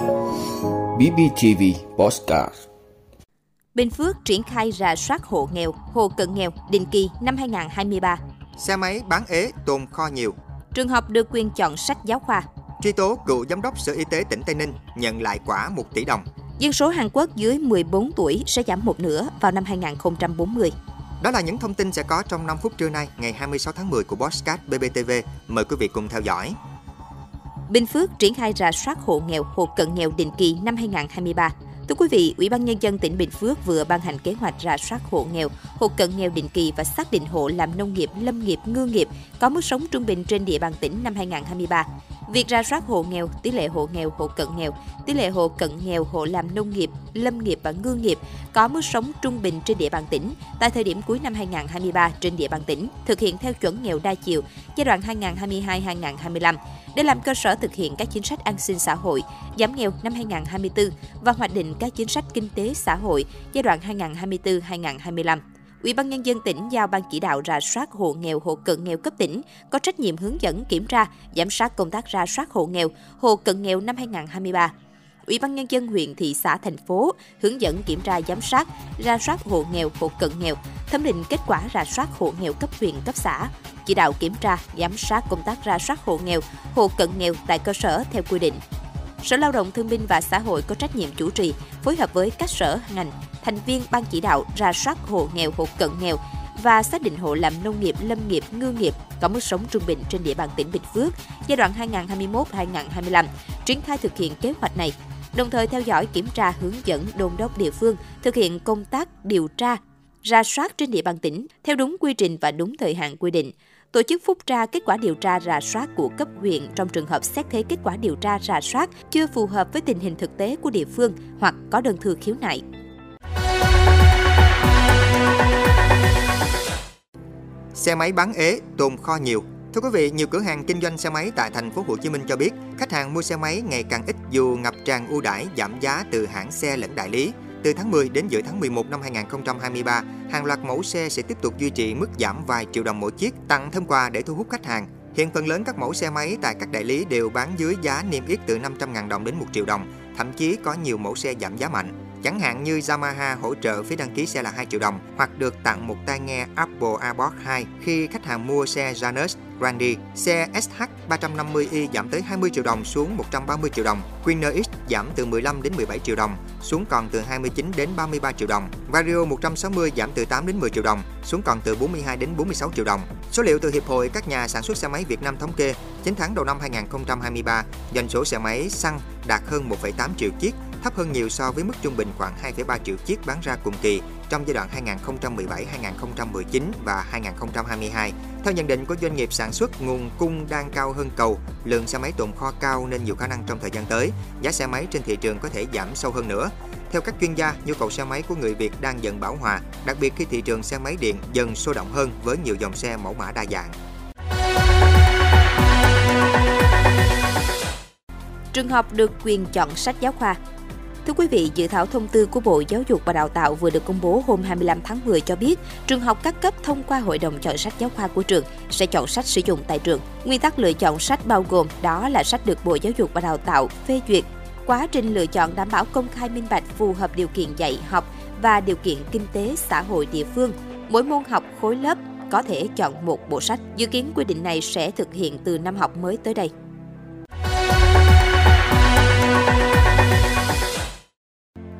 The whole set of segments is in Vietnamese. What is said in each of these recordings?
BBTV Postcard Bình Phước triển khai rà soát hộ nghèo, hộ cận nghèo định kỳ năm 2023. Xe máy bán ế tồn kho nhiều. Trường học được quyền chọn sách giáo khoa. Truy tố cựu giám đốc Sở Y tế tỉnh Tây Ninh nhận lại quả 1 tỷ đồng. Dân số Hàn Quốc dưới 14 tuổi sẽ giảm một nửa vào năm 2040. Đó là những thông tin sẽ có trong 5 phút trưa nay, ngày 26 tháng 10 của Bosscat BBTV. Mời quý vị cùng theo dõi. Bình Phước triển khai rà soát hộ nghèo, hộ cận nghèo định kỳ năm 2023. Thưa quý vị, Ủy ban Nhân dân tỉnh Bình Phước vừa ban hành kế hoạch rà soát hộ nghèo, hộ cận nghèo định kỳ và xác định hộ làm nông nghiệp, lâm nghiệp, ngư nghiệp có mức sống trung bình trên địa bàn tỉnh năm 2023. Việc ra soát hộ nghèo, tỷ lệ hộ nghèo, hộ cận nghèo, tỷ lệ hộ cận nghèo, hộ làm nông nghiệp, lâm nghiệp và ngư nghiệp có mức sống trung bình trên địa bàn tỉnh tại thời điểm cuối năm 2023 trên địa bàn tỉnh thực hiện theo chuẩn nghèo đa chiều giai đoạn 2022-2025 để làm cơ sở thực hiện các chính sách an sinh xã hội, giảm nghèo năm 2024 và hoạch định các chính sách kinh tế xã hội giai đoạn 2024-2025. Ủy ban nhân dân tỉnh giao ban chỉ đạo rà soát hộ nghèo, hộ cận nghèo cấp tỉnh có trách nhiệm hướng dẫn kiểm tra, giám sát công tác rà soát hộ nghèo, hộ cận nghèo năm 2023. Ủy ban nhân dân huyện, thị xã, thành phố hướng dẫn kiểm tra giám sát, ra soát hộ nghèo, hộ cận nghèo, thẩm định kết quả rà soát hộ nghèo cấp huyện, cấp xã, chỉ đạo kiểm tra, giám sát công tác ra soát hộ nghèo, hộ cận nghèo tại cơ sở theo quy định. Sở Lao động Thương binh và Xã hội có trách nhiệm chủ trì, phối hợp với các sở, ngành, thành viên ban chỉ đạo ra soát hộ nghèo, hộ cận nghèo và xác định hộ làm nông nghiệp, lâm nghiệp, ngư nghiệp có mức sống trung bình trên địa bàn tỉnh Bình Phước giai đoạn 2021-2025, triển khai thực hiện kế hoạch này, đồng thời theo dõi kiểm tra hướng dẫn đôn đốc địa phương thực hiện công tác điều tra, ra soát trên địa bàn tỉnh theo đúng quy trình và đúng thời hạn quy định, tổ chức phúc tra kết quả điều tra rà soát của cấp huyện trong trường hợp xét thấy kết quả điều tra rà soát chưa phù hợp với tình hình thực tế của địa phương hoặc có đơn thư khiếu nại. Xe máy bán ế tồn kho nhiều. Thưa quý vị, nhiều cửa hàng kinh doanh xe máy tại thành phố Hồ Chí Minh cho biết, khách hàng mua xe máy ngày càng ít dù ngập tràn ưu đãi giảm giá từ hãng xe lẫn đại lý. Từ tháng 10 đến giữa tháng 11 năm 2023, hàng loạt mẫu xe sẽ tiếp tục duy trì mức giảm vài triệu đồng mỗi chiếc, tặng thêm quà để thu hút khách hàng. Hiện phần lớn các mẫu xe máy tại các đại lý đều bán dưới giá niêm yết từ 500.000 đồng đến 1 triệu đồng, thậm chí có nhiều mẫu xe giảm giá mạnh. Chẳng hạn như Yamaha hỗ trợ phí đăng ký xe là 2 triệu đồng hoặc được tặng một tai nghe Apple AirPods 2 khi khách hàng mua xe Janus Grandi. Xe SH 350i giảm tới 20 triệu đồng xuống 130 triệu đồng. Winner X giảm từ 15 đến 17 triệu đồng xuống còn từ 29 đến 33 triệu đồng. Vario 160 giảm từ 8 đến 10 triệu đồng xuống còn từ 42 đến 46 triệu đồng. Số liệu từ Hiệp hội các nhà sản xuất xe máy Việt Nam thống kê, 9 tháng đầu năm 2023, doanh số xe máy xăng đạt hơn 1,8 triệu chiếc, thấp hơn nhiều so với mức trung bình khoảng 2,3 triệu chiếc bán ra cùng kỳ trong giai đoạn 2017-2019 và 2022. Theo nhận định của doanh nghiệp sản xuất, nguồn cung đang cao hơn cầu, lượng xe máy tồn kho cao nên nhiều khả năng trong thời gian tới, giá xe máy trên thị trường có thể giảm sâu hơn nữa. Theo các chuyên gia, nhu cầu xe máy của người Việt đang dần bão hòa, đặc biệt khi thị trường xe máy điện dần sôi động hơn với nhiều dòng xe mẫu mã đa dạng. Trường học được quyền chọn sách giáo khoa. Thưa quý vị, dự thảo thông tư của Bộ Giáo dục và Đào tạo vừa được công bố hôm 25 tháng 10 cho biết, trường học các cấp thông qua Hội đồng chọn sách giáo khoa của trường sẽ chọn sách sử dụng tại trường. Nguyên tắc lựa chọn sách bao gồm đó là sách được Bộ Giáo dục và Đào tạo phê duyệt. Quá trình lựa chọn đảm bảo công khai minh bạch phù hợp điều kiện dạy học và điều kiện kinh tế xã hội địa phương. Mỗi môn học khối lớp có thể chọn một bộ sách. Dự kiến quy định này sẽ thực hiện từ năm học mới tới đây.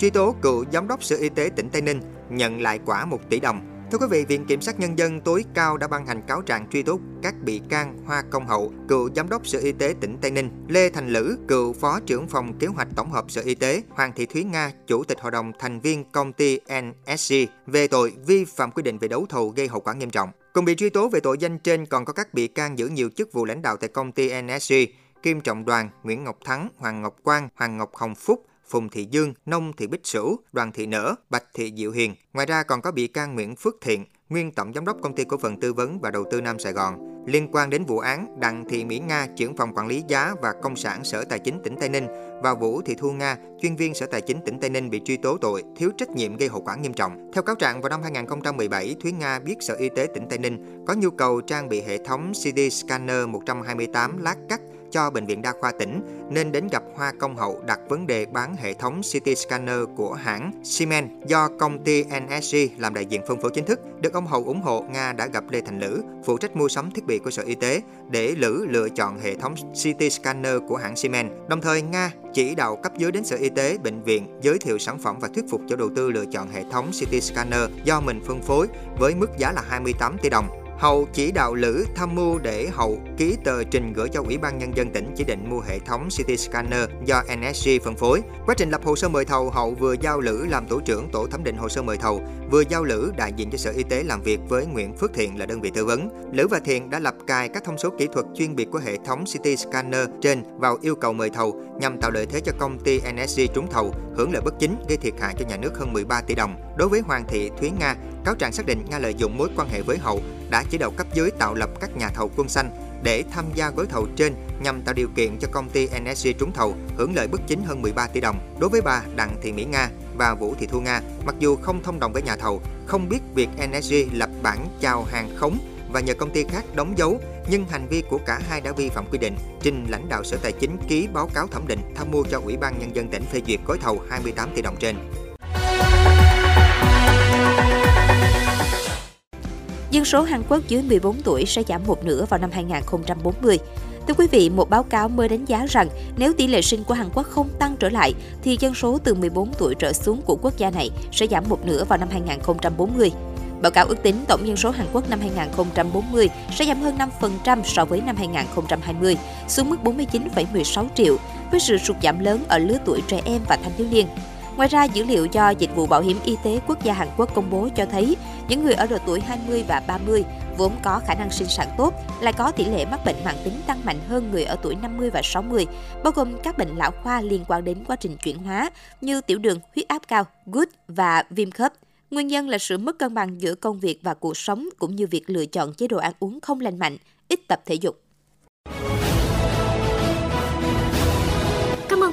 Truy tố cựu giám đốc Sở Y tế tỉnh Tây Ninh nhận lại quả 1 tỷ đồng. Thưa quý vị, Viện Kiểm sát Nhân dân tối cao đã ban hành cáo trạng truy tố các bị can Hoa Công Hậu, cựu giám đốc Sở Y tế tỉnh Tây Ninh, Lê Thành Lữ, cựu phó trưởng phòng kế hoạch tổng hợp Sở Y tế, Hoàng Thị Thúy Nga, chủ tịch hội đồng thành viên công ty NSG về tội vi phạm quy định về đấu thầu gây hậu quả nghiêm trọng. Cùng bị truy tố về tội danh trên còn có các bị can giữ nhiều chức vụ lãnh đạo tại công ty NSG, Kim Trọng Đoàn, Nguyễn Ngọc Thắng, Hoàng Ngọc Quang, Hoàng Ngọc Hồng Phúc, Phùng Thị Dương, Nông Thị Bích Sửu, Đoàn Thị Nở, Bạch Thị Diệu Hiền. Ngoài ra còn có bị can Nguyễn Phước Thiện, nguyên tổng giám đốc công ty cổ phần tư vấn và đầu tư Nam Sài Gòn. Liên quan đến vụ án, Đặng Thị Mỹ Nga, trưởng phòng quản lý giá và công sản Sở Tài chính tỉnh Tây Ninh và Vũ Thị Thu Nga, chuyên viên Sở Tài chính tỉnh Tây Ninh bị truy tố tội thiếu trách nhiệm gây hậu quả nghiêm trọng. Theo cáo trạng, vào năm 2017, Thúy Nga biết Sở Y tế tỉnh Tây Ninh có nhu cầu trang bị hệ thống CD scanner 128 lát cắt cho Bệnh viện Đa khoa tỉnh nên đến gặp Hoa Công Hậu đặt vấn đề bán hệ thống CT scanner của hãng Siemens do công ty NSG làm đại diện phân phối chính thức. Được ông Hậu ủng hộ, Nga đã gặp Lê Thành Lữ, phụ trách mua sắm thiết bị của Sở Y tế để Lữ lựa chọn hệ thống CT scanner của hãng Siemens. Đồng thời, Nga chỉ đạo cấp dưới đến Sở Y tế, bệnh viện giới thiệu sản phẩm và thuyết phục chủ đầu tư lựa chọn hệ thống CT scanner do mình phân phối với mức giá là 28 tỷ đồng. Hậu chỉ đạo Lữ tham mưu để Hậu ký tờ trình gửi cho Ủy ban Nhân dân tỉnh chỉ định mua hệ thống CT scanner do NSG phân phối. Quá trình lập hồ sơ mời thầu, Hậu vừa giao Lữ làm tổ trưởng tổ thẩm định hồ sơ mời thầu, vừa giao Lữ đại diện cho Sở Y tế làm việc với Nguyễn Phước Thiện là đơn vị tư vấn. Lữ và Thiện đã lập cài các thông số kỹ thuật chuyên biệt của hệ thống CT scanner trên vào yêu cầu mời thầu nhằm tạo lợi thế cho công ty NSG trúng thầu, hưởng lợi bất chính gây thiệt hại cho nhà nước hơn 13 tỷ đồng. Đối với Hoàng Thị Thúy Nga, cáo trạng xác định Nga lợi dụng mối quan hệ với Hậu đã chỉ đạo cấp dưới tạo lập các nhà thầu quân xanh để tham gia gói thầu trên nhằm tạo điều kiện cho công ty NSG trúng thầu hưởng lợi bất chính hơn 13 tỷ đồng. Đối với bà Đặng Thị Mỹ Nga và Vũ Thị Thu Nga, mặc dù không thông đồng với nhà thầu, không biết việc NSG lập bản chào hàng khống và nhờ công ty khác đóng dấu, nhưng hành vi của cả hai đã vi phạm quy định, trình lãnh đạo Sở Tài chính ký báo cáo thẩm định tham mưu cho Ủy ban Nhân dân tỉnh phê duyệt gói thầu 28 tỷ đồng trên. Dân số Hàn Quốc dưới 14 tuổi sẽ giảm một nửa vào năm 2040. Thưa quý vị, một báo cáo mới đánh giá rằng nếu tỷ lệ sinh của Hàn Quốc không tăng trở lại, thì dân số từ 14 tuổi trở xuống của quốc gia này sẽ giảm một nửa vào năm 2040. Báo cáo ước tính tổng dân số Hàn Quốc năm 2040 sẽ giảm hơn 5% so với năm 2020, xuống mức 49,16 triệu, với sự sụt giảm lớn ở lứa tuổi trẻ em và thanh thiếu niên. Ngoài ra, dữ liệu do Dịch vụ Bảo hiểm Y tế Quốc gia Hàn Quốc công bố cho thấy những người ở độ tuổi 20 và 30 vốn có khả năng sinh sản tốt lại có tỷ lệ mắc bệnh mãn tính tăng mạnh hơn người ở tuổi 50 và 60, bao gồm các bệnh lão khoa liên quan đến quá trình chuyển hóa như tiểu đường, huyết áp cao, gút và viêm khớp. Nguyên nhân là sự mất cân bằng giữa công việc và cuộc sống cũng như việc lựa chọn chế độ ăn uống không lành mạnh, ít tập thể dục.